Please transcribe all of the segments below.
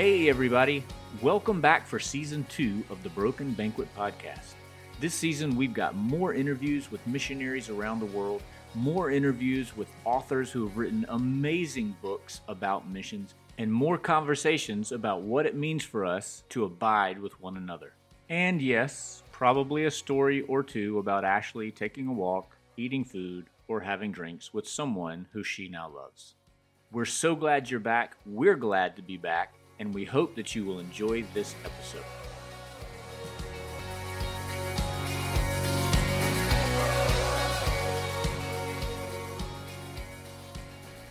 Hey, everybody. Welcome back for season two of the Broken Banquet podcast. This season, we've got more interviews with missionaries around the world, more interviews with authors who have written amazing books about missions, and more conversations about what it means for us to abide with one another. And yes, probably a story or two about Ashley taking a walk, eating food, or having drinks with someone who she now loves. We're so glad you're back. We're glad to be back, and we hope that you will enjoy this episode.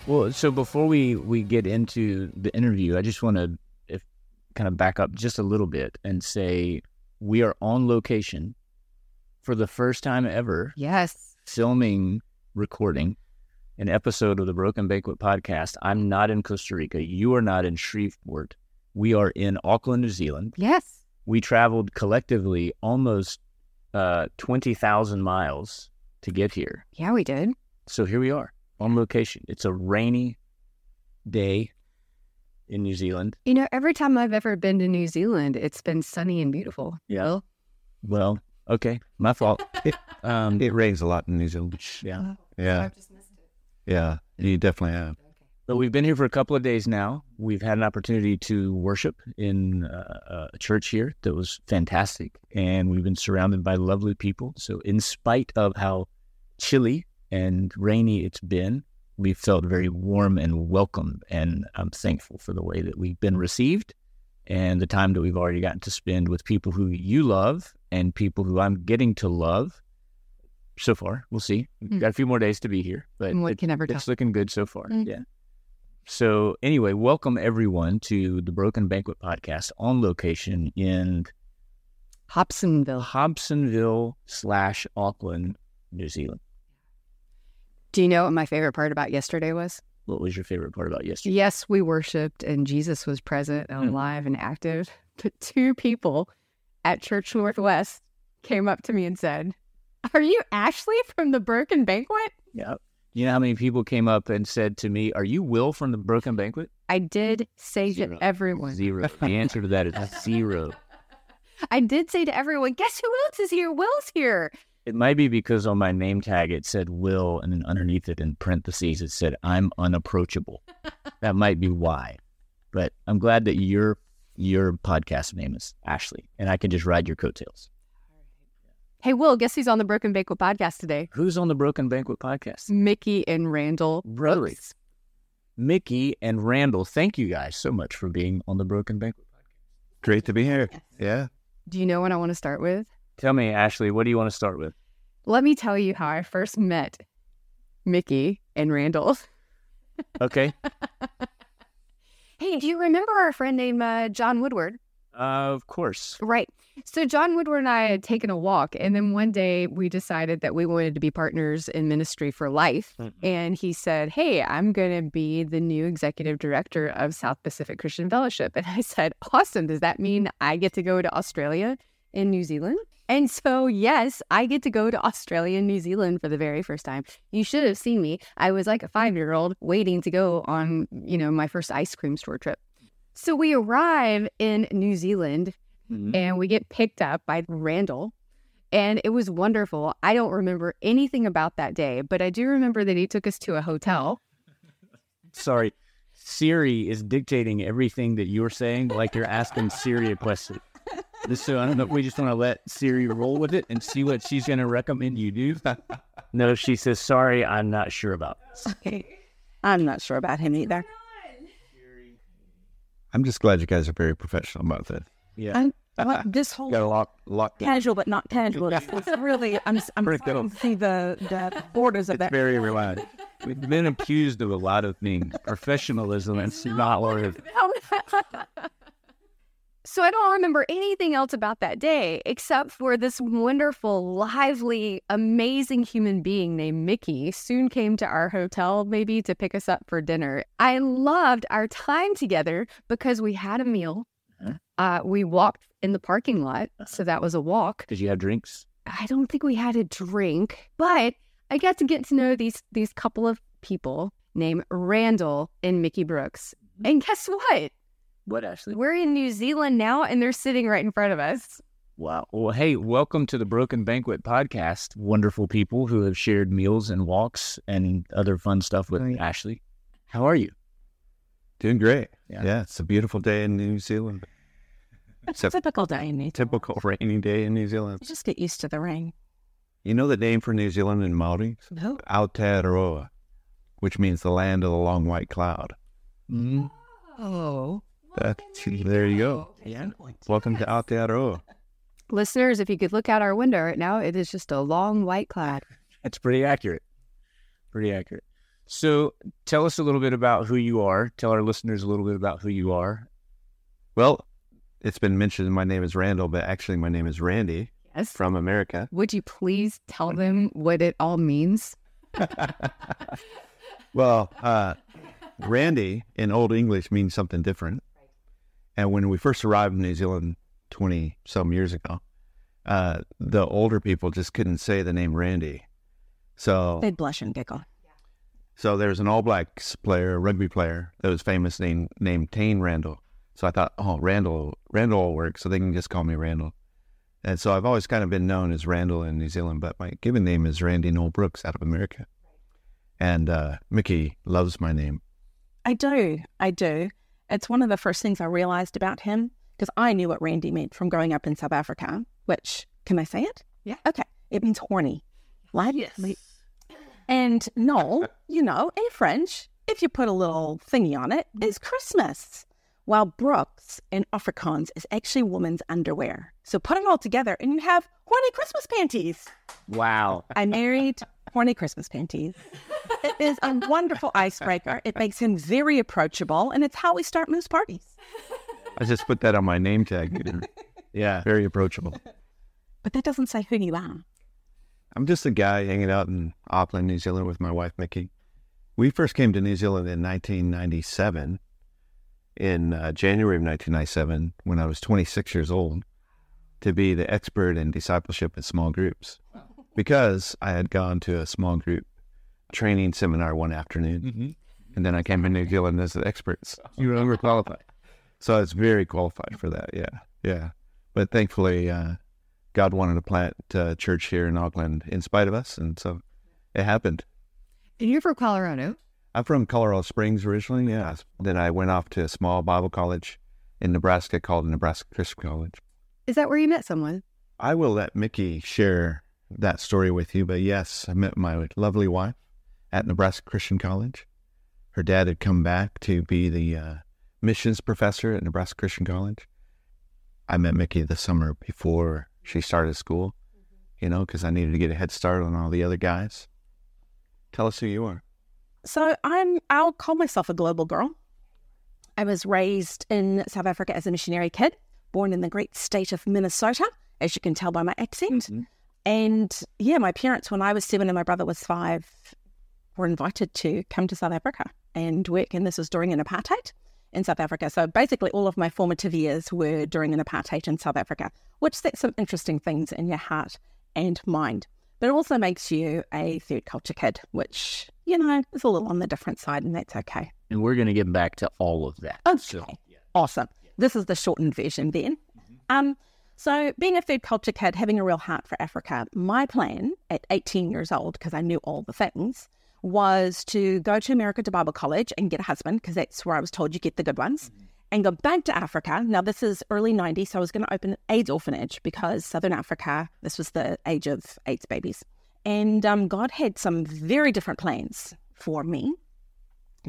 Well, so before we we get into the interview, I just want to if kind of back up just a little bit and say we are on location for the first time ever Yes. filming recording an episode of the Broken Banquet podcast. I'm not in Costa Rica. You are not in Shreveport. We are in Auckland, New Zealand. Yes. We traveled collectively almost uh, 20,000 miles to get here. Yeah, we did. So here we are on location. It's a rainy day in New Zealand. You know, every time I've ever been to New Zealand, it's been sunny and beautiful. Yeah. Well, okay, my fault. Um, It rains a lot in New Zealand. yeah. Yeah, just missed it. Yeah, you definitely have. But we've been here for a couple of days now. We've had an opportunity to worship in uh, a church here that was fantastic, and we've been surrounded by lovely people. So, in spite of how chilly and rainy it's been, we felt very warm and welcome. And I'm thankful for the way that we've been received and the time that we've already gotten to spend with people who you love and people who I'm getting to love. So far, we'll see. Mm. got a few more days to be here, but it- can ever it's tell? looking good so far. Mhm. Yeah. So anyway, welcome everyone to the Broken Banquet podcast on location in Hobsonville. Hobsonville slash Auckland, New Zealand. Do you know what my favorite part about yesterday was? What was your favorite part about yesterday? Yes, we worshiped and Jesus was present and Hmm. alive and active. But two people at Church Northwest came up to me and said, Are you Ashley from the Broken Banquet? Yeah. You know how many people came up and said to me, "Are you Wil from the Broken Banquet?" I did say Zero. to everyone. Zero. The answer to that is zero. I did say to everyone, Guess who else is here? Wil's here. It might be because on my name tag it said Wil, and then underneath it in parentheses it said I'm unapproachable. that might be why. But I'm glad that your your podcast name is Ashley, and I can just ride your coattails. Hey, Wil, guess who's on the Broken Banquet podcast today? Who's on the Broken Banquet podcast? Miki and Randall. Really? Brooks. Miki and Randall. Thank you guys so much for being on the Broken Banquet podcast. Great to be here. Yeah, Do you know what I want to start with? Tell me, Ashley, what do you want to start with? Let me tell you how I first met Miki and Randall. Okay. Hey, do you remember our friend named uh, John Woodward? uh, of course. Right. So John Woodward and I had taken a walk, and then one day we decided that we wanted to be partners in ministry for life. Mhm. And he said, "Hey, I'm going to be the new executive director of South Pacific Christian Fellowship." And I said, "Awesome! Does that mean I get to go to Australia and New Zealand?" And so, yes, I get to go to Australia and New Zealand for the very first time. You should have seen me. I was like a five-year-old waiting to go on, you know, my first ice cream store trip. So we arrive in New Zealand Mhm. and we get picked up by Randall. And it was wonderful. I don't remember anything about that day, but I do remember that he took us to a hotel. Sorry. Siri is dictating everything that you're saying like you're asking Siri a question. So I don't know we just want to let Siri roll with it and see what she's going to recommend you do. No, she says, sorry, I'm not sure about this. I'm not sure about him either. I'm just glad you guys are very professional about that. Yeah. I'm, what, this whole Got a lot, lot. casual but not tangible. It's really, I'm, I'm Pretty starting to see the, the borders of It's that. very relaxed. We've been accused of a lot of things. Professionalism and not what it- So I don't remember anything else about that day except for this wonderful, lively, amazing human being named Miki soon came to our hotel maybe to pick us up for dinner. I loved our time together because we had a meal. Uh-huh. Uh, we walked in the parking lot, so that was a walk. Did you have drinks? I don't think we had a drink, but I got to get to know these these couple of people named Randall and Miki Brooks. And guess what? What, Ashley? We're in New Zealand now, and they're sitting right in front of us. Wow. Well, hey, welcome to the Broken Banquet podcast. Wonderful people who have shared meals and walks and other fun stuff with Ashley. How are you? Doing great. Yeah. Yeah. it's a beautiful day in New Zealand. It's a typical day in New Zealand. Typical rainy day in New Zealand. You just get used to the rain. You know the name for New Zealand in Maori? No. Aotearoa, which means the land of the long white cloud. Mm, Oh. That, there you go. yeah. Welcome to Aotearoa. Listeners, if you could look out our window right now, it is just a long white cloud. That's pretty accurate. Pretty accurate. So tell us a little bit about who you are. Tell our listeners a little bit about who you are. Well, it's been mentioned my name is Randall, but actually my name is Randy Yes. from America. Would you please tell them what it all means? Well, uh, Randy in Old English means something different. And when we first arrived in New Zealand 20 some years ago, uh, the older people just couldn't say the name Randy. So, They'd blush and giggle. so there's an All Blacks player, a rugby player that was famous named, named Tane Randell. So I thought, oh, Randall, Randall will work. So they can just call me Randall. And so I've always kind of been known as Randall in New Zealand, but my given name is Randy Noel Brooks out of America. And uh, Miki loves my name. I do. I do. It's one of the first things I realized about him because I knew what Randy meant from growing up in South Africa, which, can I say it? Yeah. Okay. It means horny. Like, And Noel, you know, in French, if you put a little thingy on it, is Christmas. While Brooks in Afrikaans is actually woman's underwear. So put it all together and you have horny Christmas panties. Wow. I married horny Christmas panties. It is a wonderful icebreaker. It makes him very approachable, and it's how we start most parties. I just put that on my name tag. Yeah. Very approachable. But that doesn't say who you are. I'm just a guy hanging out in Auckland, New Zealand with my wife, Miki. We first came to New Zealand in 1997, in uh, January of 1997, when I was 26 years old, to be the expert in discipleship in small groups. Because I had gone to a small group training seminar one afternoon, Mm-hmm. and then I came to New Zealand as an expert. You were overqualified. So I was very qualified for that. Yeah, yeah. But thankfully, uh, God wanted to plant a church here in Auckland in spite of us, and so it happened. And you're from Colorado. I'm from Colorado Springs originally. Yeah. Then I went off to a small Bible college in Nebraska called Nebraska Christian College. Is that where you met someone? I will let Miki share that story with you, but yes, I met my lovely wife at Nebraska Christian College. Her dad had come back to be the uh, missions professor at Nebraska Christian College. I met Miki the summer before she started school, you know, because I needed to get a head start on all the other guys. Tell us who you are. So I'm I'll call myself a global girl. I was raised in South Africa as a missionary kid, born in the great state of Minnesota, as you can tell by my accent. Mm-hmm. And yeah, my parents, when I was seven and my brother was five, were invited to come to South Africa and work. And this was during an apartheid in South Africa. So basically, all of my formative years were during an apartheid in South Africa, which sets some interesting things in your heart and mind. But it also makes you a third culture kid, which, you know, it's a little on the different side, and that's okay. And we're going to get back to all of that. Okay. So, Awesome. This is the shortened version then. Um, so, being a third culture kid, having a real heart for Africa, my plan at 18 years old, because I knew all the things, was to go to America to Bible college and get a husband, because that's where I was told you get the good ones, and go back to Africa. Now, this is early 90s, so I was going to open an AIDS orphanage because Southern Africa, this was the age of AIDS babies. And um, God had some very different plans for me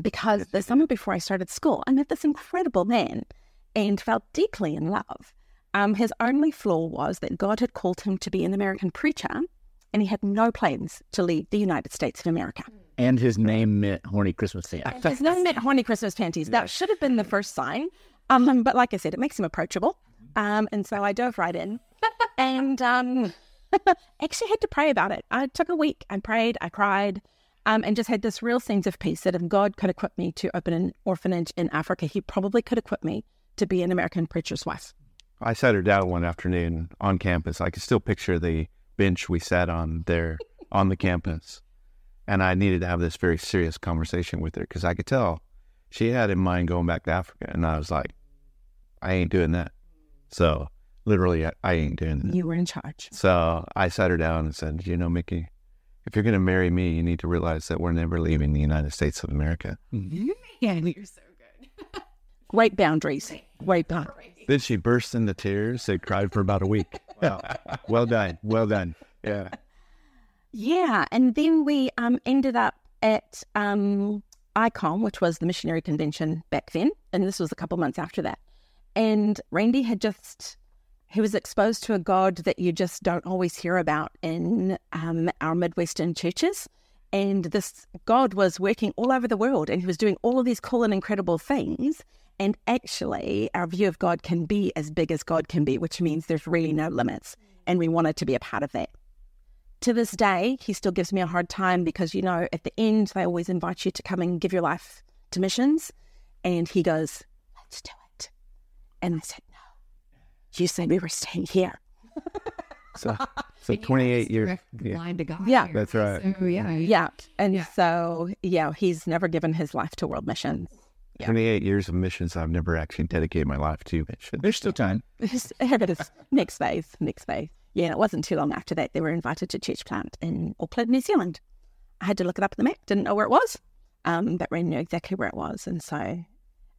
because the summer before I started school, I met this incredible man and felt deeply in love. Um, his only flaw was that God had called him to be an American preacher, and he had no plans to leave the United States of America. and his name meant horny Christmas fan. His name meant horny Christmas panties. That should have been the first sign. Um, but like I said, it makes him approachable. Um, and so I dove right in and um, actually had to pray about it. I took a week. I prayed, I cried, um, and just had this real sense of peace that if God could equip me to open an orphanage in Africa, he probably could equip me to be an American preacher's wife. I sat her down one afternoon on campus. I can still picture the bench we sat on there on the campus. And I needed to have this very serious conversation with her because I could tell she had in mind going back to Africa. And I was like, I ain't doing that. So literally, I, I ain't doing that. You were in charge. So I sat her down and said, you know, Miki, if you're going to marry me, you need to realize that we're never leaving the United States of America. Yeah, you're so good. Great boundaries. Great boundaries. Then she burst into tears. They cried for about a week. Wow. well done. Well done. Yeah. Yeah, and then we um, ended up at um, ICOM, which was the missionary convention back then, and this was a couple months after that. And Randy had just he was exposed to a God that you just don't always hear about in um, our Midwestern churches. And this God was working all over the world, and he was doing all of these cool and incredible things. And actually, our view of God can be as big as God can be, which means there's really no limits. And we wanted to be a part of that to this day, he still gives me a hard time because, you know, at the end, they always invite you to come and give your life to missions. And he goes, let's do it. And I said, you said we were staying here. So, so 28 years. Direct Yeah. to God. Yeah. here. That's right. So yeah, Yeah. And Yeah. so, yeah, he's never given his life to world missions. Yeah. 28 years of missions. I've never actually dedicated my life to mission. There's still time. It's- it is next phase, next phase. Yeah, and it wasn't too long after that they were invited to church plant in Auckland, New Zealand. I had to look it up on the map, didn't know where it was, um, but Ren knew exactly where it was, and so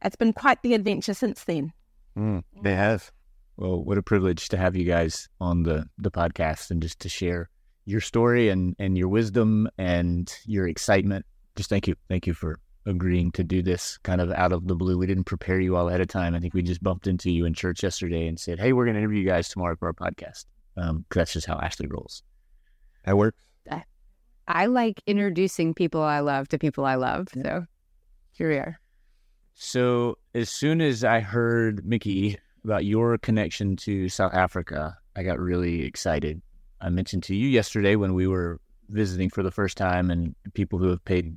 it's been quite the adventure since then. Mm, they have. Well, what a privilege to have you guys on the, the podcast and just to share your story and, and your wisdom and your excitement. Just thank you. Thank you for agreeing to do this kind of out of the blue. We didn't prepare you all ahead of time. I think we just bumped into you in church yesterday and said, hey, we're going to interview you guys tomorrow for our podcast. Um, cause that's just how Ashley rolls. That works. I like introducing people I love to people I love. So here we are. So as soon as I heard Miki about your connection to South Africa, I got really excited. I mentioned to you yesterday when we were visiting for the first time, and people who have paid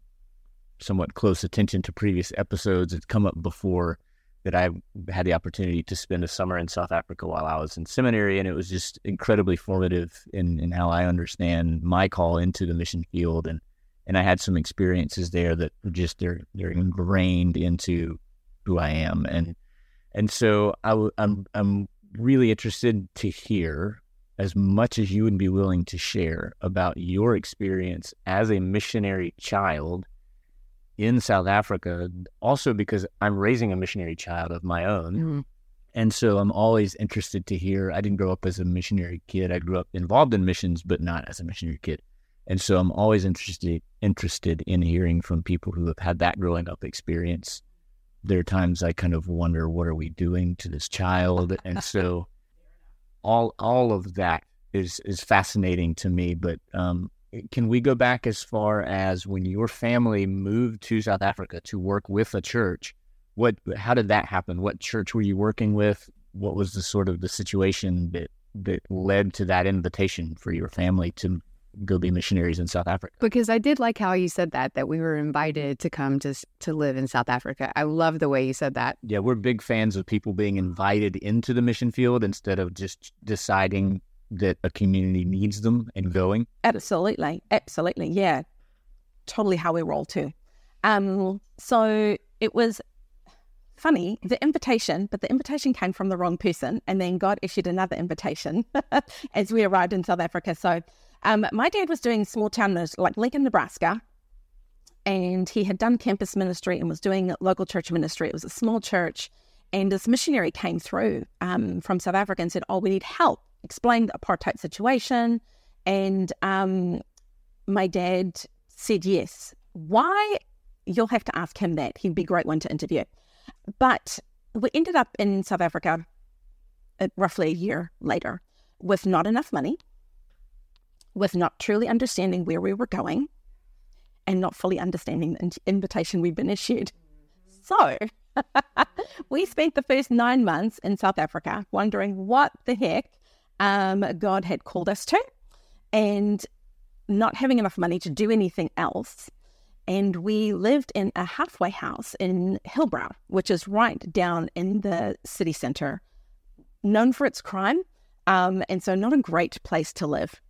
somewhat close attention to previous episodes, it's come up before that I had the opportunity to spend a summer in South Africa while I was in seminary, and it was just incredibly formative in, in how I understand my call into the mission field. And and I had some experiences there that just they're they're ingrained into who I am, and and so I w- I'm I'm really interested to hear as much as you would be willing to share about your experience as a missionary child in South Africa. Also, because I'm raising a missionary child of my own, Mhm. and so I'm always interested to hear. I didn't grow up as a missionary kid. I grew up involved in missions, but not as a missionary kid. And so I'm always interested interested in hearing from people who have had that growing up experience. There are times I kind of wonder, what are we doing to this child? And so all all of that is is fascinating to me. But um, can we go back as far as when your family moved to South Africa to work with a church? What how did that happen? What church were you working with? What was the sort of the situation that that led to that invitation for your family to go be missionaries in South Africa? Because I did like how you said that that we were invited to come to to live in South Africa. I love the way you said that. Yeah, we're big fans of people being invited into the mission field instead of just deciding that a community needs them and going. Absolutely, absolutely, yeah, totally how we roll too. Um, so it was funny the invitation, but the invitation came from the wrong person, and then God issued another invitation as we arrived in South Africa. So, um, my dad was doing small town like Lincoln, Nebraska, and he had done campus ministry and was doing local church ministry. It was a small church, and this missionary came through um, from South Africa and said, "Oh, we need help." Explained the apartheid situation, and um, my dad said yes. Why? You'll have to ask him that. He'd be a great one to interview. But we ended up in South Africa uh, roughly a year later with not enough money, with not truly understanding where we were going, and not fully understanding the invitation we'd been issued. So we spent the first nine months in South Africa wondering what the heck um, God had called us to, and not having enough money to do anything else. And we lived in a halfway house in Hillbrow, which is right down in the city center, known for its crime, um, and so not a great place to live.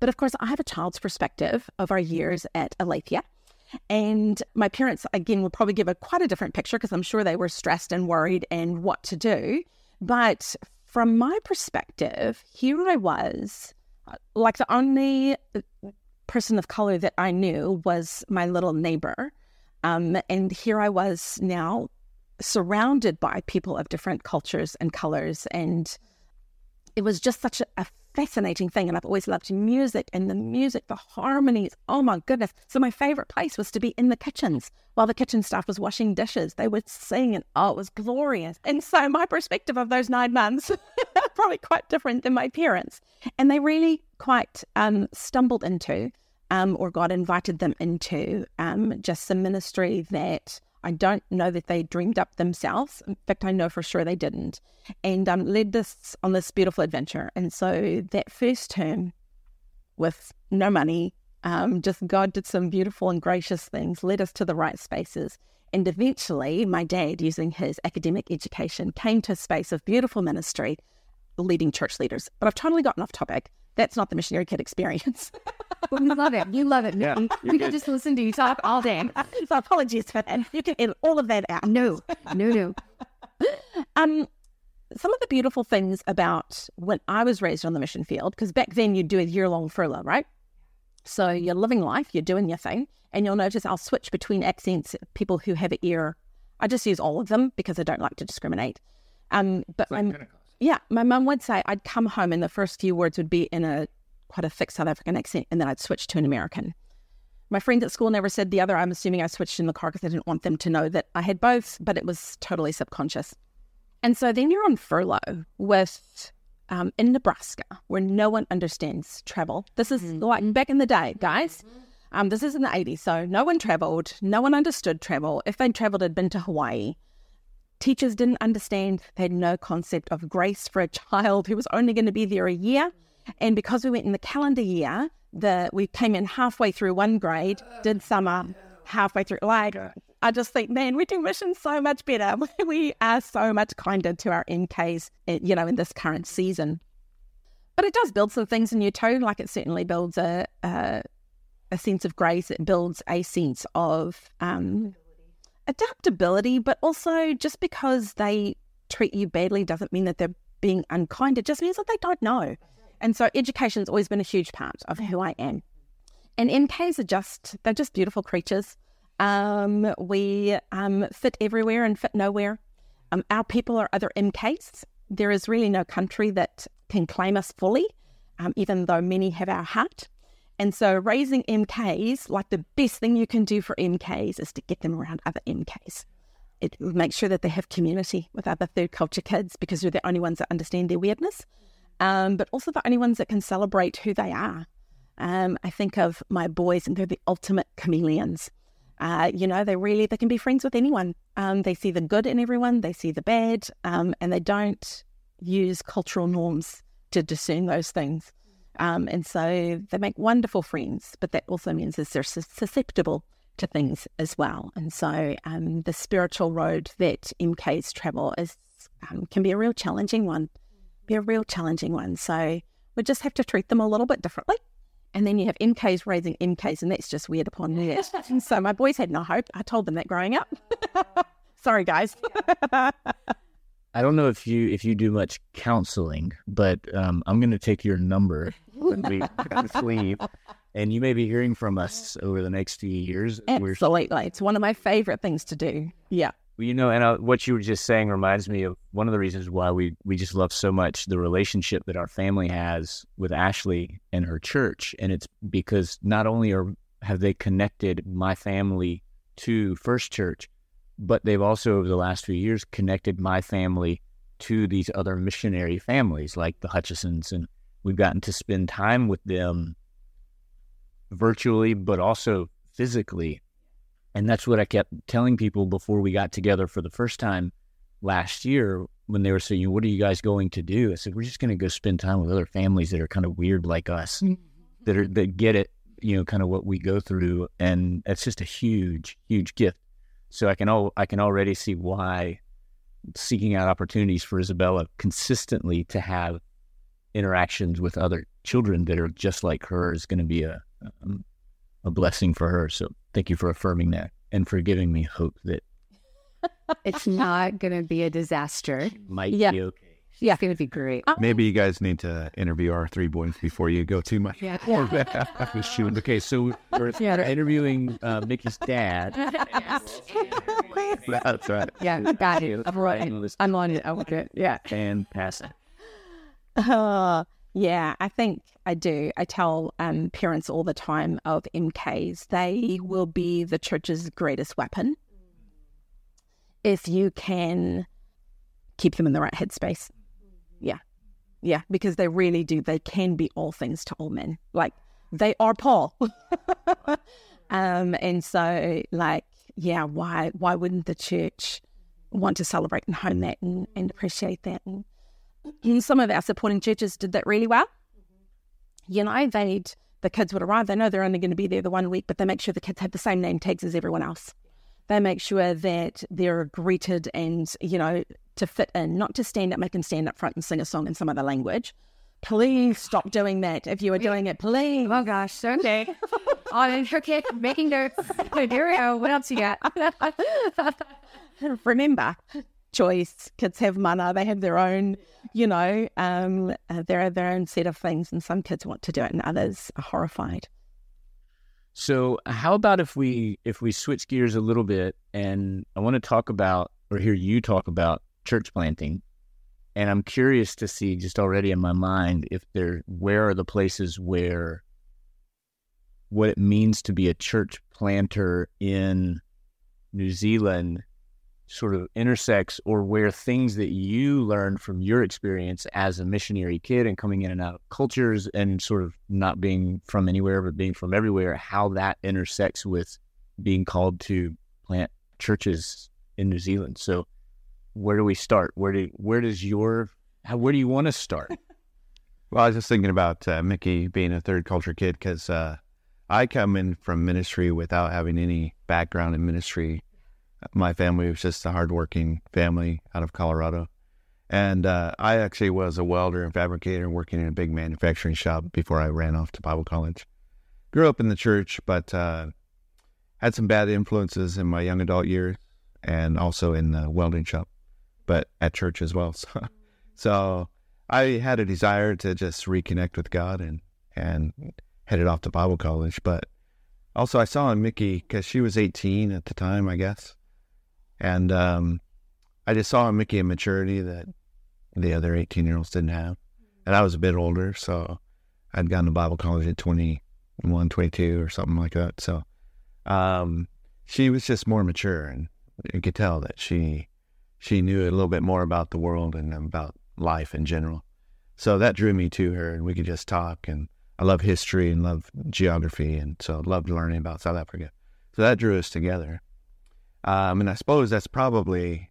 But of course, I have a child's perspective of our years at Alethea. And my parents, again, will probably give a quite a different picture because I'm sure they were stressed and worried and what to do. But from my perspective, here I was, uh, like the only person of color that I knew was my little neighbor. Um, and here I was now surrounded by people of different cultures and colors. And it was just such a, a fascinating thing. And I've always loved music and the music, the harmonies. Oh my goodness. So my favorite place was to be in the kitchens while the kitchen staff was washing dishes. They would sing and oh, it was glorious. And so my perspective of those nine months probably quite different than my parents. And they really quite um, stumbled into um, or God invited them into um, just some ministry that I don't know that they dreamed up themselves. In fact, I know for sure they didn't. And um, led this on this beautiful adventure. And so that first term, with no money, um, just God did some beautiful and gracious things, led us to the right spaces. And eventually, my dad, using his academic education, came to a space of beautiful ministry, leading church leaders. But I've totally gotten off topic. That's not the missionary kid experience. We love it. You love it. Yeah, we could just listen to you talk all day. so apologies for that. You can edit all of that out. No, no, no. um, some of the beautiful things about when I was raised on the mission field, because back then you'd do a year long furlough, right? So you're living life, you're doing your thing, and you'll notice I'll switch between accents, people who have an ear. I just use all of them because I don't like to discriminate. Um, but like my, yeah, my mum would say I'd come home and the first few words would be in a quite a thick South African accent, and then I'd switch to an American. My friends at school never said the other. I'm assuming I switched in the car because I didn't want them to know that I had both, but it was totally subconscious. And so then you're on furlough with um, in Nebraska, where no one understands travel. This is mm-hmm. like back in the day, guys. Um, this is in the 80s, so no one traveled, no one understood travel. If they'd traveled, had been to Hawaii. Teachers didn't understand. They had no concept of grace for a child who was only going to be there a year. And because we went in the calendar year, the we came in halfway through one grade, did summer halfway through. Like, I just think, man, we do missions so much better. we are so much kinder to our MKs, eh, you know, in this current season. But it does build some things in you too. Like, it certainly builds a a, a sense of grace. It builds a sense of um, adaptability, but also just because they treat you badly doesn't mean that they're being unkind. It just means that they don't know. And so education's always been a huge part of who I am. And MKs are just, they're just beautiful creatures. Um, we um, fit everywhere and fit nowhere. Um, our people are other MKs. There is really no country that can claim us fully, um, even though many have our heart. And so raising MKs, like the best thing you can do for MKs is to get them around other MKs. It makes sure that they have community with other third culture kids because they're the only ones that understand their weirdness um, but also the only ones that can celebrate who they are. Um, I think of my boys, and they're the ultimate chameleons. Uh, you know, they really they can be friends with anyone. Um, they see the good in everyone, they see the bad, um, and they don't use cultural norms to discern those things. Um, and so they make wonderful friends, but that also means that they're susceptible to things as well. And so um, the spiritual road that MKs travel is can be a real challenging one be a real challenging one. So we just have to treat them a little bit differently. And then you have MKs raising MKs, and that's just weird upon weird. and so my boys had no hope. I told them that growing up. Sorry, guys. I don't know if you if you do much counseling, but um, I'm going to take your number when we leave, and you may be hearing from us over the next few years. Absolutely, it's one of my favorite things to do. Yeah. You know, and uh, what you were just saying reminds me of one of the reasons why we we just love so much the relationship that our family has with Ashley and her church, and it's because not only are have they connected my family to First Church, but they've also over the last few years connected my family to these other missionary families like the Hutchisons, and we've gotten to spend time with them virtually, but also physically and that's what I kept telling people before we got together for the first time last year when they were saying, What are you guys going to do? I said, We're just going to go spend time with other families that are kind of weird like us, mm-hmm. that are that get it, you know, kind of what we go through. And that's just a huge, huge gift. So I can all I can already see why seeking out opportunities for Isabella consistently to have interactions with other children that are just like her is going to be a um, a blessing for her. So thank you for affirming that and for giving me hope that It's not going to be a disaster. might Yeah. be okay. Yeah. It's going to be great. Maybe you guys need to interview our three boys before you go too much. Yeah. Shoot. Okay, so we're Yeah. interviewing uh, Miki's dad. That's right. Yeah. Got it. I'm right. I'm on it. I want it. Yeah. Fantastic. Uh, yeah, I think I do. I tell um, parents all the time of MKs, they will be the church's greatest weapon if you can keep them in the right headspace. Yeah. Yeah, because they really do. They can be all things to all men. Like they are Paul. um, and so like, yeah, why why wouldn't the church want to celebrate and hone that and, and appreciate that and some of our supporting churches did that really well. Mm-hmm. You know, they'd the kids would arrive. They know they're only going to be there the one week, but they make sure the kids have the same name tags as everyone else. They make sure that they're greeted and you know to fit in, not to stand up, make them stand up front and sing a song in some other language. Please stop doing that. If you are doing it, please. Oh gosh. Okay. On okay. Making notes. Here we go. What else you got? remember choice kids have mana they have their own you know um uh, their their own set of things and some kids want to do it and others are horrified So how about if we if we switch gears a little bit and I want to talk about or hear you talk about church planting. And I'm curious to see just already in my mind if there where are the places where what it means to be a church planter in New Zealand sort of intersects or where things that you learned from your experience as a missionary kid and coming in and out of cultures and sort of not being from anywhere but being from everywhere, how that intersects with being called to plant churches in New Zealand. So where do we start? Where do where does your how where do you want to start? Well, I was just thinking about uh, Miki being a third culture kid because uh, I come in from ministry without having any background in ministry. My family was just a hardworking family out of Colorado. And uh, I actually was a welder and fabricator working in a big manufacturing shop before I ran off to Bible college. Grew up in the church, but uh, had some bad influences in my young adult years and also in the welding shop, but at church as well. So, so I had a desire to just reconnect with God and and headed off to Bible college. But also, I saw Miki because she was 18 at the time, I guess, and um, I just saw Miki a maturity that the other 18 year olds didn't have, and I was a bit older, so I'd gone to Bible college at 21, 22 or something like that. So um, she was just more mature, and you could tell that she she knew a little bit more about the world and about life in general. So that drew me to her, and we could just talk. And I love history and love geography, and so loved learning about South Africa. So that drew us together. Um, and I suppose that's probably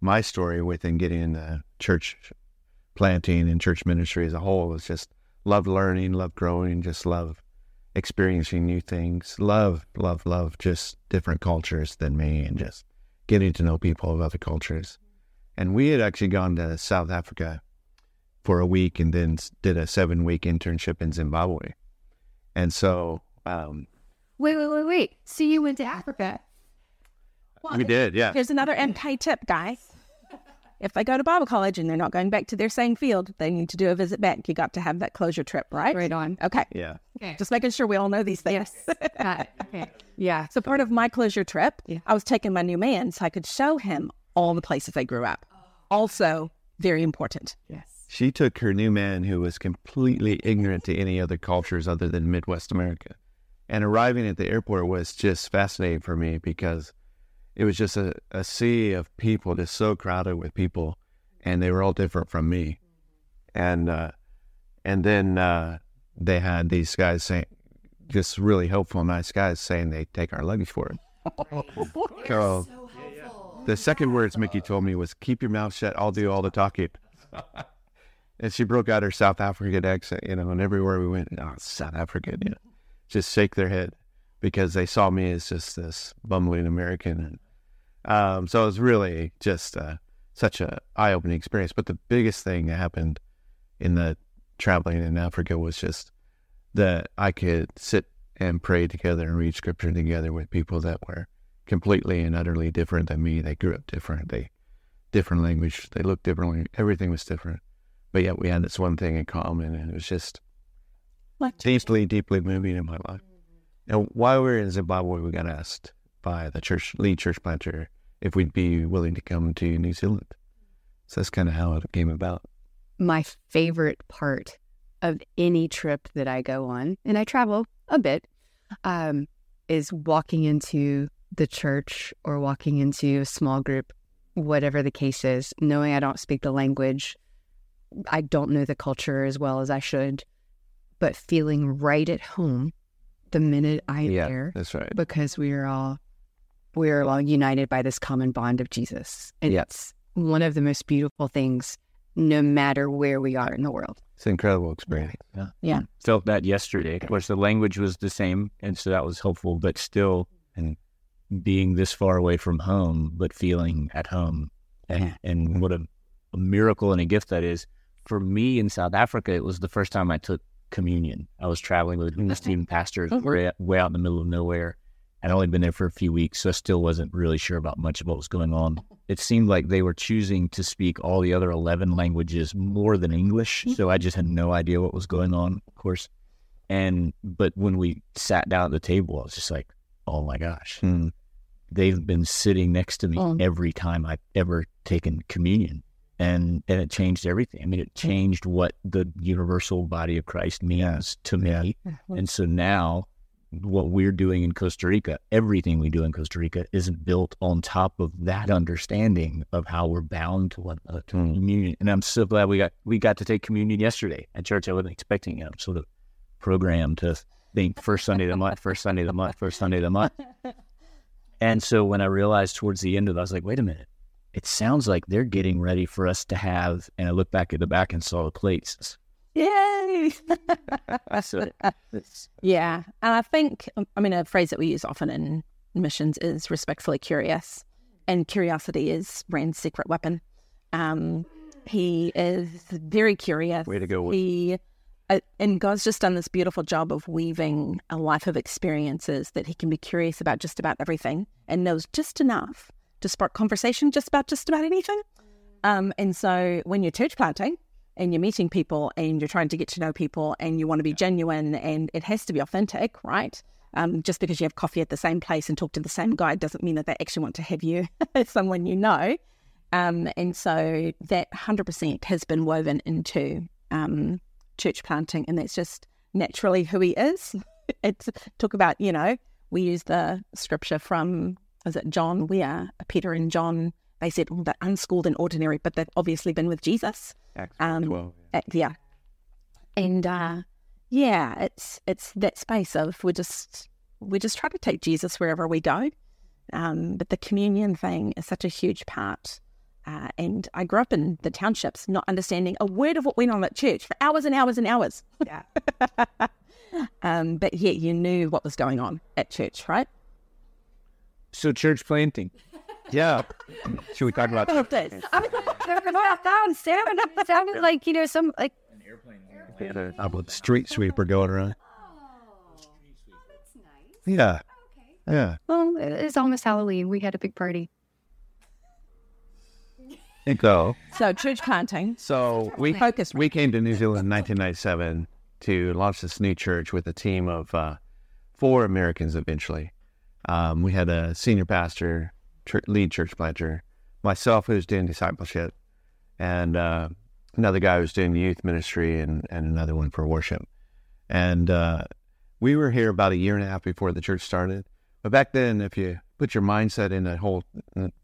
my story within getting into church planting and church ministry as a whole. Is just love learning, love growing, just love experiencing new things, love, love, love just different cultures than me, and just getting to know people of other cultures. And we had actually gone to South Africa for a week and then did a seven week internship in Zimbabwe. And so um, Wait, wait, wait, wait. So you went to Africa? We did, yeah. here's another mk tip guys if they go to bible college and they're not going back to their same field they need to do a visit back you got to have that closure trip right Right on. okay Yeah. Okay. just making sure we all know these things Got it. Okay. Yeah. So part of my closure trip, Yeah. I was taking my new man so I could show him all the places they grew up. Also, very important. Yes. She took her new man who was completely ignorant to any other cultures other than Midwest America. And arriving at the airport was just fascinating for me because it was just a, a sea of people, just so crowded with people, and they were all different from me. And uh, and then uh, they had these guys saying, just really helpful, nice guys saying they take our luggage for it. So the second words Miki told me was, "Keep your mouth shut. I'll do all the talking." and she broke out her South African accent, you know, and everywhere we went, oh, South African, you know, just shake their head because they saw me as just this bumbling American, and um, so it was really just uh, such a eye opening experience. But the biggest thing that happened in the traveling in Africa was just that I could sit and pray together and read scripture together with people that were completely and utterly different than me. They grew up different. They different language. They looked differently. Everything was different. But yet we had this one thing in common and it was just Like deeply, deeply moving in my life. And while we were in Zimbabwe, we got asked by the church lead church planter if we'd be willing to come to New Zealand. So that's kind of how it came about. My favorite part of any trip that I go on, and I travel a bit, um, is walking into the church or walking into a small group, whatever the case is, knowing I don't speak the language. I don't know the culture as well as I should, but feeling right at home the minute I am Yeah. there That's right. because we are all we are all united by this common bond of Jesus. And Yeah. it's one of the most beautiful things, no matter where we are in the world. It's an incredible experience. Yeah. yeah. Felt that yesterday. Of course, the language was the same, and so that was helpful. But still, and being this far away from home, but feeling at home, and, and what a, a miracle and a gift that is. For me in South Africa, it was the first time I took communion. I was traveling with a student pastors way, way out in the middle of nowhere. I'd only been there for a few weeks, so I still wasn't really sure about much of what was going on. It seemed like they were choosing to speak all the other 11 languages more than English, so I just had no idea what was going on, of course. And, but when we sat down at the table, I was just like, oh my gosh, Hmm. they've been sitting next to me Oh. every time I've ever taken communion. And, and it changed everything. I mean, it changed what the universal body of Christ means to me. And so now, what we're doing in Costa Rica, everything we do in Costa Rica is built on top of that understanding of how we're bound to one another, to Mm. communion. And I'm so glad we got we got to take communion yesterday at church. I wasn't expecting it. I'm sort of programmed to think first Sunday of the month, first Sunday of the month, first Sunday of the month. And so when I realized towards the end of it, I was like, wait a minute. It sounds like they're getting ready for us to have, and I looked back at the back and saw the plates. Yay! Yeah. And I think, um, I mean, a phrase that we use often in missions is respectfully curious. And curiosity is Rand's secret weapon. Um, he is very curious. Way to go. He uh, and God's just done this beautiful job of weaving a life of experiences that he can be curious about just about everything and knows just enough to spark conversation just about just about anything. Um, and so when you're church planting and you're meeting people and you're trying to get to know people and you want to be genuine and it has to be authentic, right? Um, just because you have coffee at the same place and talk to the same guy doesn't mean that they actually want to have you as someone you know. Um, and so that 100% has been woven into um, church planting, and that's just naturally who he is. It's talk about, you know, we use the scripture from, is it John, where Peter and John, they said, oh, they're unschooled and ordinary, but they've obviously been with Jesus. Acts Um, 12. Uh, yeah. And uh, yeah, it's it's that space of we just we just try to take Jesus wherever we go. Um, but the communion thing is such a huge part. Uh, and I grew up in the townships, not understanding a word of what went on at church for hours and hours and hours. Yeah. um, but yet you knew what was going on at church, right? So church planting. Yeah. Should we talk about that? I was like, that sounded, sounded like, you know, some like How about the street sweeper going around? Oh, that's nice. Yeah. Okay. Yeah. well, it's almost Halloween. We had a big party. So, So church planting, so we focus. we came to New Zealand in 1997 to launch this new church with a team of uh, four Americans eventually. Um, we had a senior pastor, church, lead church planter, myself who was doing discipleship, and uh, another guy who was doing youth ministry, and, and another one for worship. And uh, we were here about a year and a half before the church started. But back then, if you put your mindset in a whole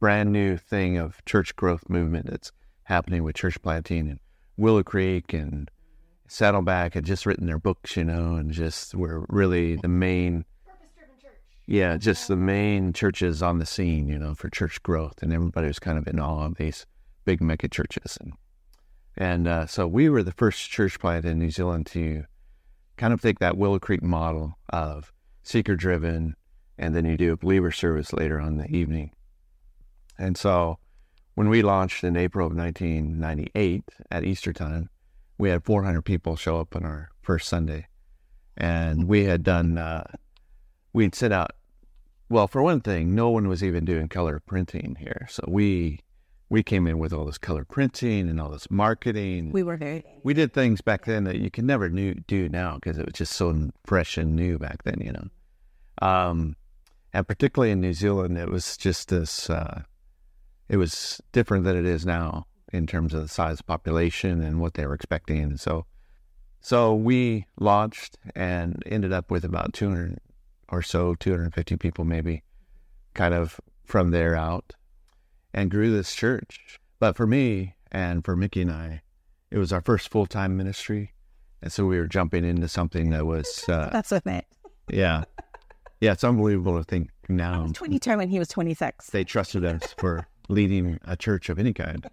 brand new thing of church growth movement that's happening with church planting and Willow Creek and Saddleback had just written their books, you know, and just were really the main, yeah, just the main churches on the scene, you know, for church growth, and everybody was kind of in awe of these big mega churches, and and uh, so we were the first church plant in New Zealand to kind of take that Willow Creek model of seeker driven, and then you do a believer service later on in the evening, and so when we launched in April of 1998 at Easter time, we had 400 people show up on our first Sunday, and we had done uh, we'd sent out. Well, for one thing, no one was even doing color printing here, so we we came in with all this color printing and all this marketing. We were very. we did things back then that you can never new, do now because it was just so fresh and new back then, you know. Um, and particularly in New Zealand, it was just this. Uh, it was different than it is now in terms of the size of population and what they were expecting. And so, so we launched and ended up with about 200 or so, 250 people maybe, kind of from there out, and grew this church. But for me and for Miki and I, it was our first full time ministry, and so we were jumping into something that was, uh, That's with Matt. yeah, yeah. It's unbelievable to think I now was 22 and he was 26. they trusted us for leading a church of any kind.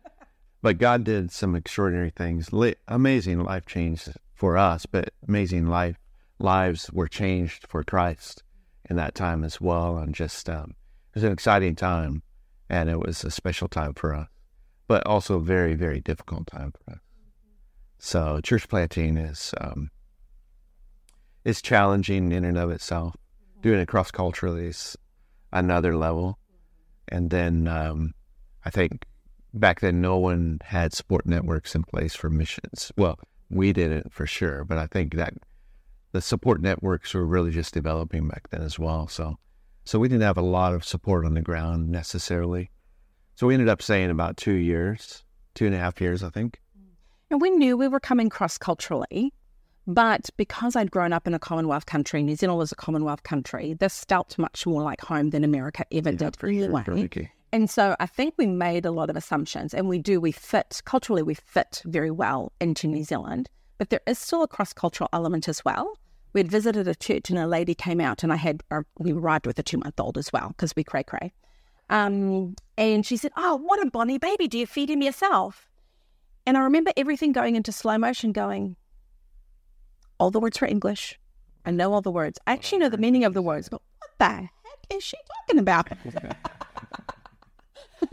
But God did some extraordinary things, amazing life change for us, but amazing life lives were changed for Christ in that time as well. And just um, it was an exciting time, and it was a special time for us, but also a very very difficult time for us. So church planting is um, is challenging in and of itself. Doing it cross culturally is another level. And then um, I think back then no one had support networks in place for missions. Well, we didn't for sure, but I think that the support networks were really just developing back then as well. So, so we didn't have a lot of support on the ground necessarily. So we ended up staying about two years, two and a half years, I think. And we knew we were coming cross culturally, but because I'd grown up in a Commonwealth country, New Zealand was a Commonwealth country, this felt much more like home than America ever did for sure, anyway. for Miki. And so I think we made a lot of assumptions, and we do, we fit, culturally, we fit very well into New Zealand, but there is still a cross cultural element as well. We had visited a church, and a lady came out, and I had, our, we arrived with a two month old as well, because we cray cray. Um, and she said, Oh, what a bonny baby. Do you feed him yourself? And I remember everything going into slow motion, going, All the words were English. I know all the words. I actually know the meaning of the words, but what the heck is she talking about?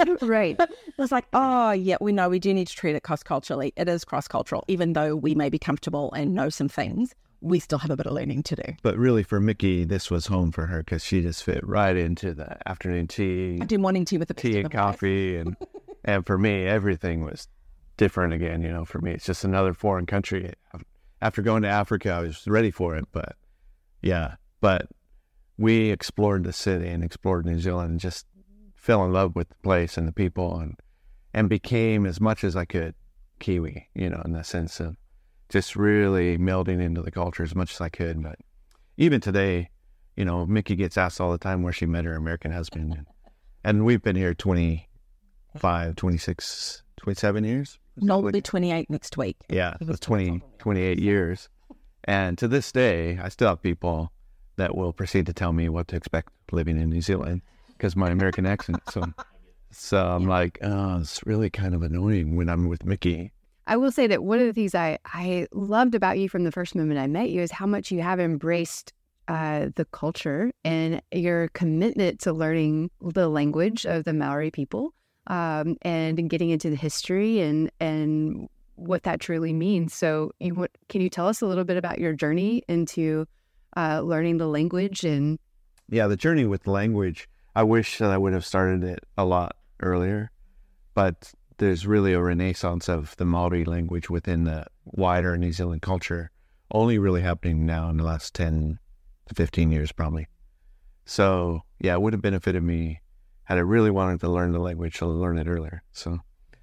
right. it was like, oh, yeah, we know we do need to treat it cross culturally. It is cross cultural. Even though we may be comfortable and know some things, we still have a bit of learning to do. But really, for Miki, this was home for her because she just fit right into the afternoon tea, I do morning tea with the tea and coffee, and and for me, everything was different again. You know, for me, it's just another foreign country. After going to Africa, I was ready for it, but yeah, but we explored the city and explored New Zealand and just fell in love with the place and the people and and became as much as I could Kiwi. You know, in the sense of just really melding into the culture as much as I could. But even today, you know, Miki gets asked all the time where she met her American husband. And, and we've been here 25, 26, 27 years. No, we'll be 28 next week. Yeah, that's 20, 28 years. And to this day, I still have people that will proceed to tell me what to expect living in New Zealand because my American accent. So, so I'm like, oh, it's really kind of annoying when I'm with Miki. I will say that one of the things I, I loved about you from the first moment I met you is how much you have embraced uh, the culture and your commitment to learning the language of the Maori people um, and getting into the history and and what that truly means. So, you, what, can you tell us a little bit about your journey into uh, learning the language and Yeah, the journey with language, I wish that I would have started it a lot earlier, but there's really a renaissance of the Maori language within the wider New Zealand culture, only really happening now in the last 10 to 15 years, probably. So, yeah, it would have benefited me had I really wanted to learn the language to learn it earlier. So,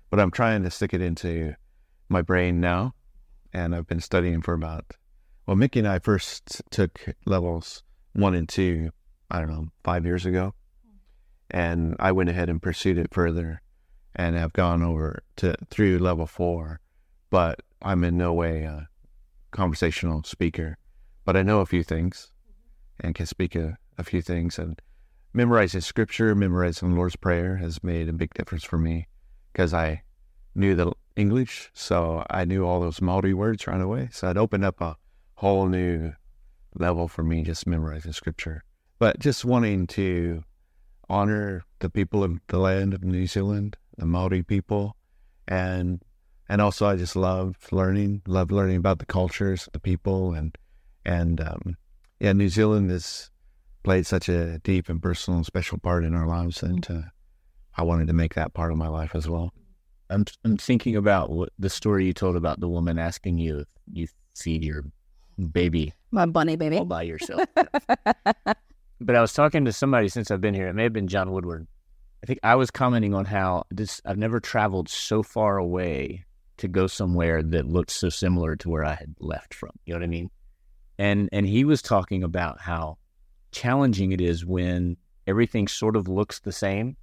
but I'm trying to stick it into my brain now, and I've been studying for about, well, Miki and I first took levels one and two, I don't know, five years ago. And I went ahead and pursued it further and have gone over to through level four, but I'm in no way a conversational speaker, but I know a few things and can speak a, a few things. And memorizing scripture, memorizing the Lord's Prayer has made a big difference for me because I knew the English, so I knew all those Maori words right away. So it opened up a whole new level for me just memorizing scripture. But just wanting to honor the people of the land of New Zealand, the Maori people, and and also I just love learning, love learning about the cultures, the people, and and um, yeah, New Zealand has played such a deep and personal and special part in our lives and uh, I wanted to make that part of my life as well. I'm I'm thinking about what the story you told about the woman asking you if you feed your baby My bunny baby. all by yourself. but I was talking to somebody since I've been here. It may have been John Woodward. I think I was commenting on how this I've never traveled so far away to go somewhere that looked so similar to where I had left from. You know what I mean? And and he was talking about how challenging it is when everything sort of looks the same.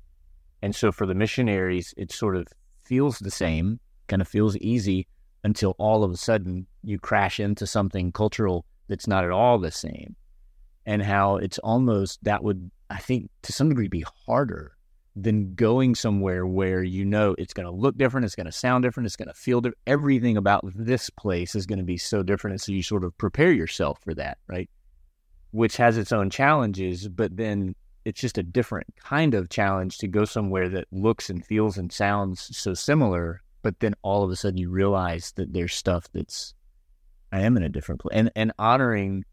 And so for the missionaries, it sort of feels the same, kind of feels easy until all of a sudden you crash into something cultural that's not at all the same. And how it's almost that would, I think, to some degree be harder than going somewhere where you know it's going to look different, it's going to sound different, it's going to feel different. Everything about this place is going to be so different. And so you sort of prepare yourself for that, right? Which has its own challenges, but then it's just a different kind of challenge to go somewhere that looks and feels and sounds so similar, but then all of a sudden you realize that there's stuff that's I am in a different place, and and honoring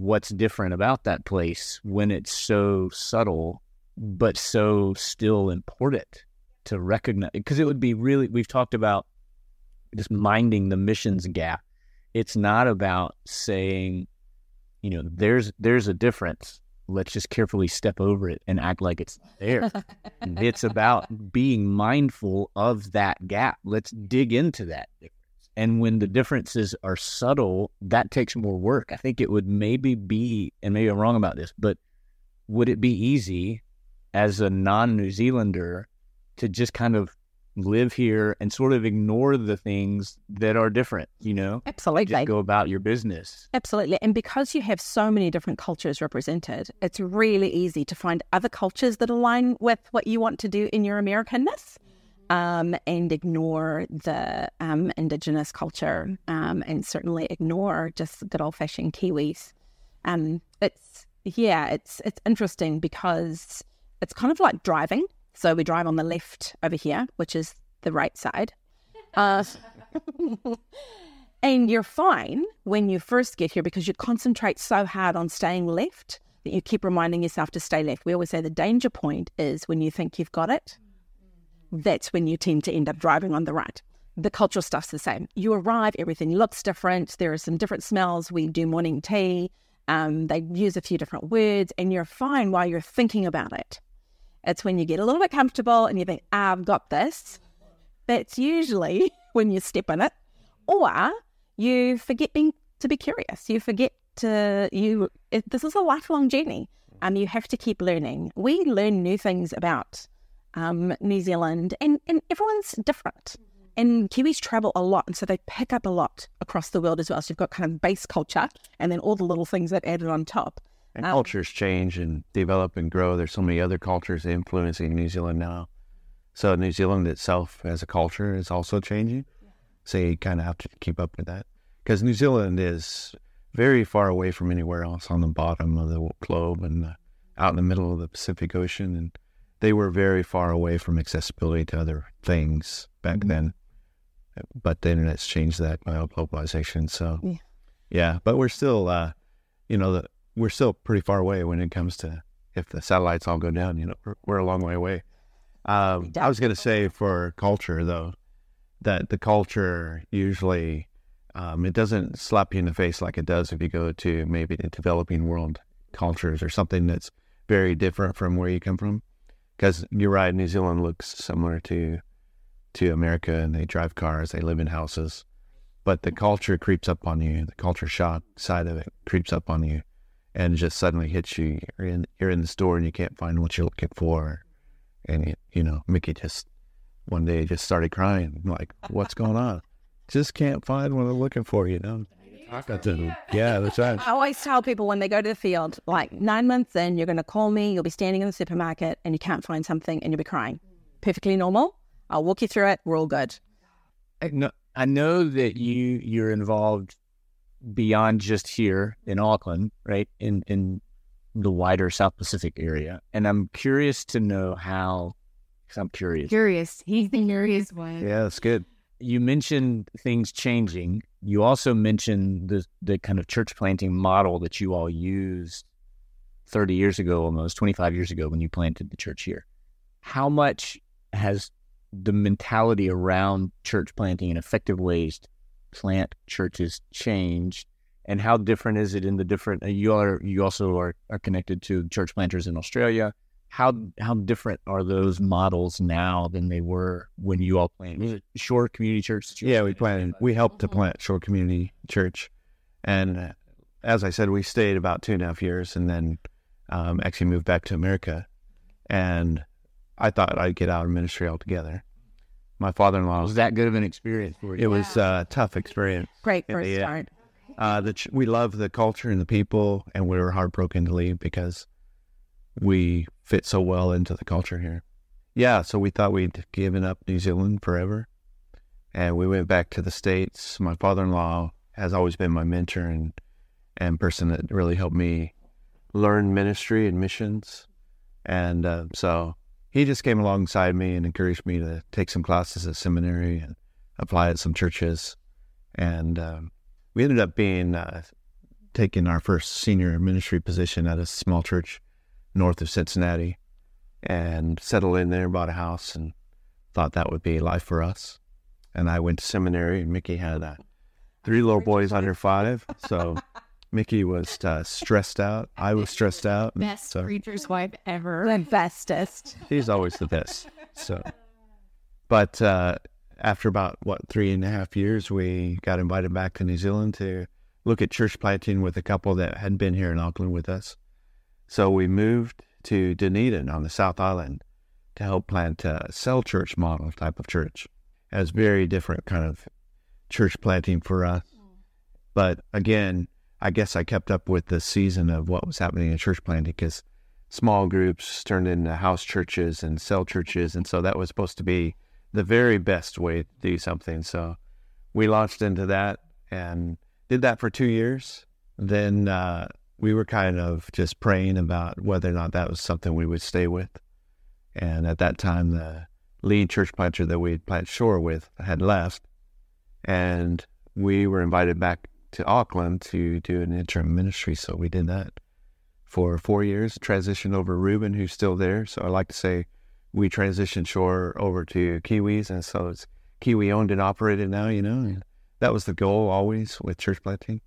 what's different about that place when it's so subtle, but so still important to recognize. Because it would be really we've talked about just minding the missions gap. It's not about saying, you know, there's there's a difference let's just carefully step over it and act like it's there. it's about being mindful of that gap. Let's dig into that difference. And when the differences are subtle, that takes more work. I think it would maybe be, and maybe I'm wrong about this, but would it be easy as a non New Zealander to just kind of live here and sort of ignore the things that are different, you know? Absolutely. Just go about your business. Absolutely. And because you have so many different cultures represented, it's really easy to find other cultures that align with what you want to do in your Americanness um, and ignore the um, Indigenous culture um, and certainly ignore just good old fashioned Kiwis. Um, it's, yeah, it's, it's interesting because it's kind of like driving. So we drive on the left over here, which is the right side. Uh, and you're fine when you first get here because you concentrate so hard on staying left that you keep reminding yourself to stay left. We always say the danger point is when you think you've got it. That's when you tend to end up driving on the right. The cultural stuff's the same. You arrive, everything looks different. There are some different smells. We do morning tea. Um, they use a few different words, and you're fine while you're thinking about it. It's when you get a little bit comfortable and you think, ah, I've got this. That's usually when you step in it. Or you forget being to be curious. You forget to you. It, this is a lifelong journey. Um, you have to keep learning. We learn new things about um, New Zealand, and and everyone's different. And Kiwis travel a lot, and so they pick up a lot across the world as well. So you've got kind of base culture, and then all the little things that added on top. And Um, cultures change and develop and grow. There's so many other cultures influencing New Zealand now. So New Zealand itself as a culture is also changing. So you kind of have to keep up with that because New Zealand is very far away from anywhere else on the bottom of the globe and uh, out in the middle of the Pacific Ocean. And they were very far away from accessibility to other things back then. But the internet's changed that by globalization. So, Yeah. yeah, but we're still, uh, you know, the, we're still pretty far away when it comes to if the satellites all go down. You know, we're, we're a long way away. Um, I was going to say for culture though, that the culture usually um, it doesn't slap you in the face like it does if you go to maybe the developing world cultures or something that's very different from where you come from. Because you're right, New Zealand looks similar to to America, and they drive cars, they live in houses, but the culture creeps up on you. The culture shock side of it creeps up on you, and just suddenly hits you. You're in you're in the store and you can't find what you're looking for, and it, you know Miki just one day just started crying. Like, what's going on? Just can't find what I'm looking for. You know. Yeah, that's right. I always tell people when they go to the field, like nine months in, you're going to call me, you'll be standing in the supermarket and you can't find something and you'll be crying. Perfectly normal. I'll walk you through it. We're all good. I know, I know that you you're involved beyond just here in Auckland, right? In in the wider South Pacific area, and I'm curious to know how. Cause I'm curious. Curious. He's the curious one. Yeah, that's good. You mentioned things changing. You also mentioned the the kind of church planting model that you all used 30 years ago, almost 25 years ago, when you planted the church here. How much has the mentality around church planting and effective ways to plant churches changed? And how different is it in the different? Uh, you are you also are, are connected to church planters in Australia. How how different are those models now than they were when you all planted? Was it Shore Community Church? Yeah, we planted. We helped to plant Shore Community Church, and uh, as I said, we stayed about two and a half years, and then um, actually moved back to America. And I thought I'd get out of ministry altogether. My father-in-law Was that good of an experience for you? It was a tough experience. Great Yeah, first yeah. start. Uh, the ch- we love the culture and the people, and we were heartbroken to leave because we fit so well into the culture here. Yeah, so we thought we'd given up New Zealand forever, and we went back to the states. My father-in-law has always been my mentor and and person that really helped me learn ministry and missions, and uh, so he just came alongside me and encouraged me to take some classes at seminary and apply at some churches, and um, we ended up being uh, taking our first senior ministry position at a small church north of Cincinnati, and settled in there, bought a house, and thought that would be life for us. And I went to seminary, and Miki had uh, three little boys under five, so Miki was uh, stressed out. I was stressed out. and Best so preacher's wife ever. The bestest. He's always the best. So, but uh, after about what three and a half years, we got invited back to New Zealand to look at church planting with a couple that had been here in Auckland with us. So we moved to Dunedin on the South Island to help plant a cell church model type of church. It was very different kind of church planting for us. But again, I guess I kept up with the season of what was happening in church planting because small groups turned into house churches and cell churches. And so that was supposed to be the very best way to do something. So we launched into that and did that for two years. Then uh, we were kind of just praying about whether or not that was something we would stay with. And at that time, the lead church planter that we had planted shore with had left. And we were invited back to Auckland to do an interim ministry. So we did that for four years, transitioned over Ruben, who's still there. So I like to say we transitioned Shore over to Kiwis. And so it's Kiwi owned and operated now, you know. And that was the goal always with church planting.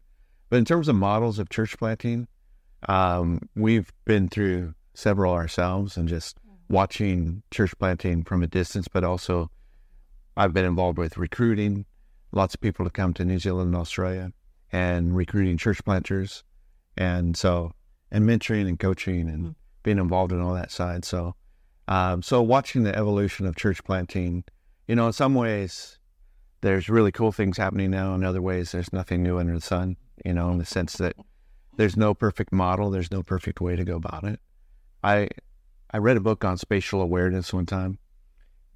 But in terms of models of church planting, um, we've been through several ourselves and just watching church planting from a distance, but also I've been involved with recruiting lots of people to come to New Zealand and Australia and recruiting church planters. And so, and mentoring and coaching and being involved in all that side. So, um, so watching the evolution of church planting, you know, in some ways, there's really cool things happening now. In other ways, there's nothing new under the sun, you know, in the sense that there's no perfect model, there's no perfect way to go about it. I I read a book on spatial awareness one time,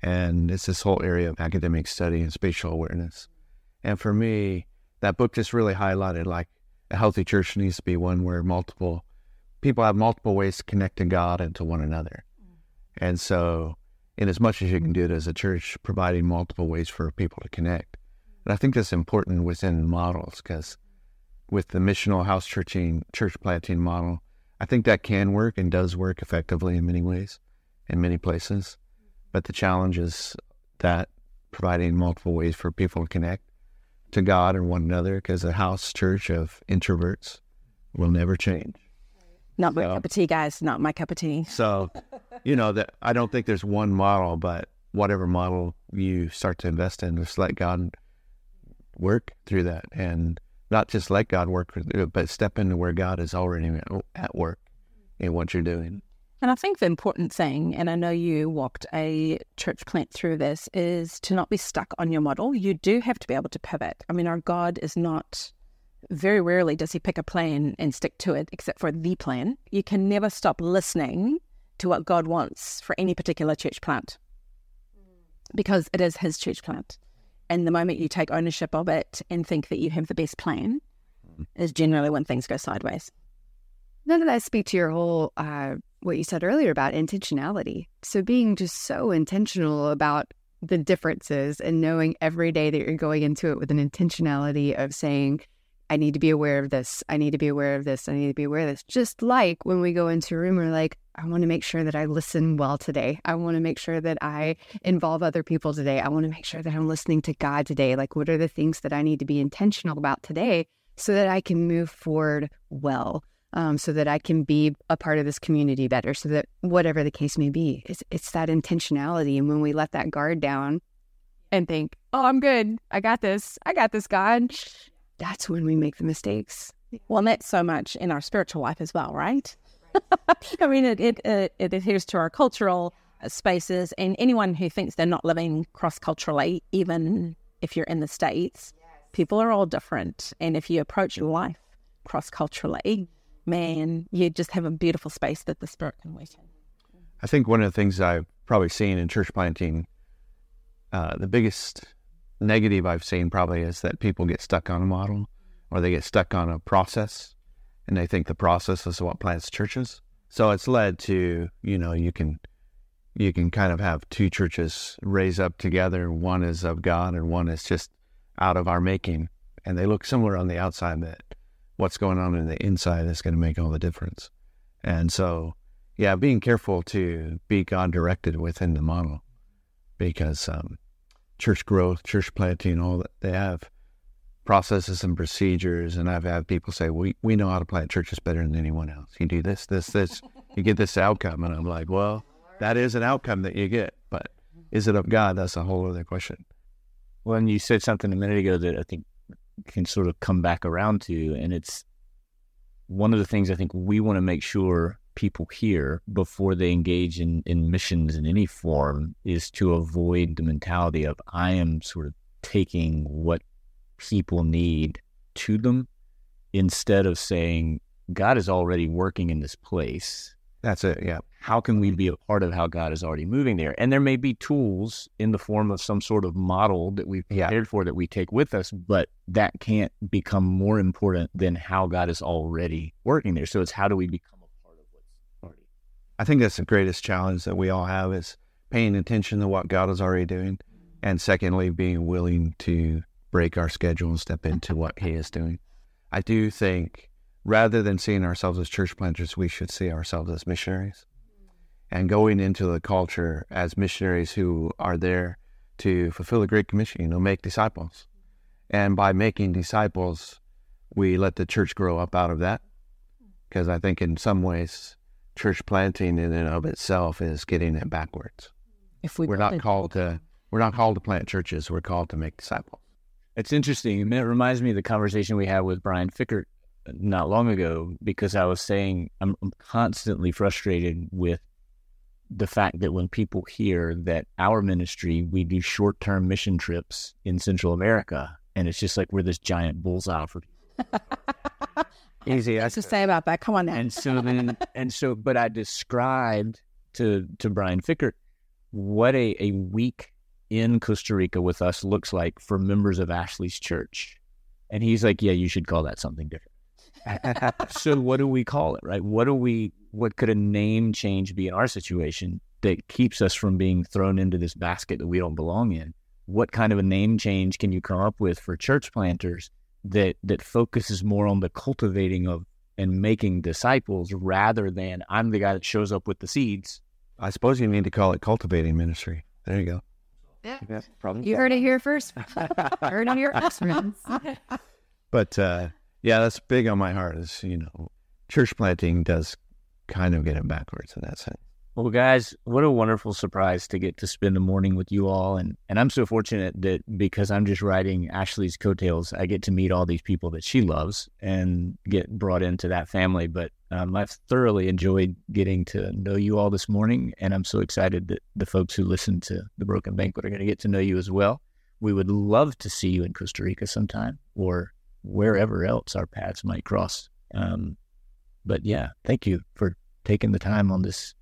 and it's this whole area of academic study and spatial awareness. And for me, that book just really highlighted like a healthy church needs to be one where multiple people have multiple ways to connect to God and to one another. And so, in as much as you can do it as a church, providing multiple ways for people to connect. And I think that's important within models because with the missional house churching, church planting model, I think that can work and does work effectively in many ways, in many places. But the challenge is that providing multiple ways for people to connect to God and one another because a house church of introverts will never change. Not my So- cup of tea, guys. Not my cup of tea. So, you know, that I don't think there's one model, but whatever model you start to invest in, just let God work through that and not just let God work, but step into where God is already at work in what you're doing. And I think the important thing, and I know you walked a church plant through this, is to not be stuck on your model. You do have to be able to pivot. I mean, our God is not, very rarely does he pick a plan and stick to it, except for the plan. You can never stop listening to what God wants for any particular church plant because it is his church plant. And the moment you take ownership of it and think that you have the best plan is generally when things go sideways. None of that speak to your whole uh, what you said earlier about intentionality. So being just so intentional about the differences and knowing every day that you're going into it with an intentionality of saying, I need to be aware of this. I need to be aware of this. I need to be aware of this. Just like when we go into a room, we're like, I want to make sure that I listen well today. I want to make sure that I involve other people today. I want to make sure that I'm listening to God today. Like, what are the things that I need to be intentional about today so that I can move forward well? Um, so that I can be a part of this community better, so that whatever the case may be, it's, it's that intentionality. And when we let that guard down and think, oh, I'm good, I got this, I got this, God, that's when we make the mistakes. Well, and that's so much in our spiritual life as well, right? I mean, it, it, it, it adheres to our cultural spaces, and anyone who thinks they're not living cross culturally, even if you're in the States, people are all different. And if you approach life cross culturally, man, you just have a beautiful space that the Spirit can work in. I think one of the things I've probably seen in church planting, uh, the biggest negative I've seen probably is that people get stuck on a model or they get stuck on a process and they think the process is what plants churches. So it's led to, you know, you can you can kind of have two churches raise up together. One is of God and one is just out of our making. And they look similar on the outside, but what's going on in the inside is going to make all the difference. And so, yeah, being careful to be God directed within the model because um, church growth, church planting, all that they have processes and procedures. And I've had people say, we, we know how to plant churches better than anyone else. You do this, this, this, you get this outcome. And I'm like, well, that is an outcome that you get, but is it of God? That's a whole other question. Well, and you said something a minute ago that I think can sort of come back around to, and it's one of the things I think we want to make sure people here before they engage in, in missions in any form is to avoid the mentality of I am sort of taking what people need to them instead of saying, God is already working in this place. That's it. Yeah. How can we be a part of how God is already moving there? And there may be tools in the form of some sort of model that we've prepared yeah. for that we take with us, but that can't become more important than how God is already working there. So it's how do we become a part of what's already. I think that's the greatest challenge that we all have is paying attention to what God is already doing. And secondly, being willing to break our schedule and step into what He is doing. I do think rather than seeing ourselves as church planters, we should see ourselves as missionaries and going into the culture as missionaries who are there to fulfill the Great Commission, you know, make disciples. And by making disciples, we let the church grow up out of that. Because I think in some ways, church planting in and of itself is getting it backwards. If we are not called to, we're not called to plant churches. We're called to make disciples. It's interesting. It reminds me of the conversation we had with Brian Fikkert not long ago because I was saying I'm, I'm constantly frustrated with the fact that when people hear that our ministry, we do short term mission trips in Central America, and it's just like we're this giant bullseye for Easy. To say about that. Come on now. And so then, and so, but I described to to Brian Fikkert what a, a week in Costa Rica with us looks like for members of Ashley's church. And he's like, yeah, you should call that something different. so what do we call it, right? What do we, what could a name change be in our situation that keeps us from being thrown into this basket that we don't belong in? What kind of a name change can you come up with for church planters that, that focuses more on the cultivating of and making disciples rather than I'm the guy that shows up with the seeds? I suppose you need to call it cultivating ministry. There you go. Yeah. yeah probably. You heard it here first. heard on your friends. but uh, yeah, that's big on my heart. Is you know, church planting does kind of get it backwards in that sense. Well, guys, what a wonderful surprise to get to spend the morning with you all. And, and I'm so fortunate that because I'm just riding Ashley's coattails, I get to meet all these people that she loves and get brought into that family. But um, I've thoroughly enjoyed getting to know you all this morning. And I'm so excited that the folks who listen to The Broken Banquet are going to get to know you as well. We would love to see you in Costa Rica sometime or wherever else our paths might cross. Um, but yeah, thank you for taking the time on this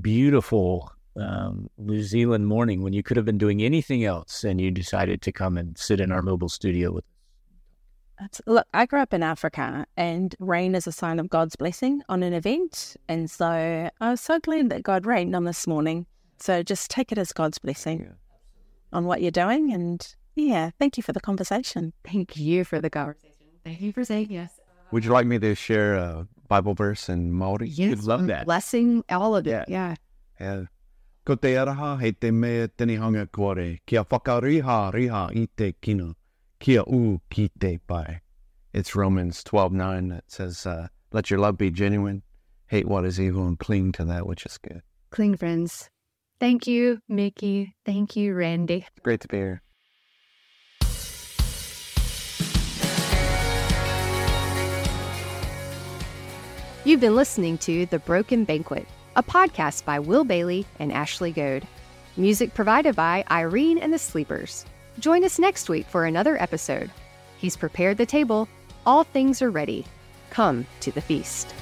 beautiful um, New Zealand morning when you could have been doing anything else and you decided to come and sit in our mobile studio with us? look, I grew up in Africa and rain is a sign of God's blessing on an event. And so I was so glad that God rained on this morning. So just take it as God's blessing yeah. on what you're doing. And yeah, thank you for the conversation. Thank you for the conversation. Thank you for saying yes. Would you like me to share a Bible verse in Maori? Yes, Would love that. Blessing all of it. Yeah. Yeah. Ko te aroha hei te mea tinihanga kore, kia whakariha riha i te kino, kia u ki te pai. It's Romans 12.9 that says, uh, let your love be genuine, hate what is evil, and cling to that which is good. Cling friends. Thank you, Miki. Thank you, Randy. Great to be here. You've been listening to The Broken Banquet, a podcast by Wil Bailey and Ashley Goad. Music provided by Irene and the Sleepers. Join us next week for another episode. He's prepared the table. All things are ready. Come to the feast.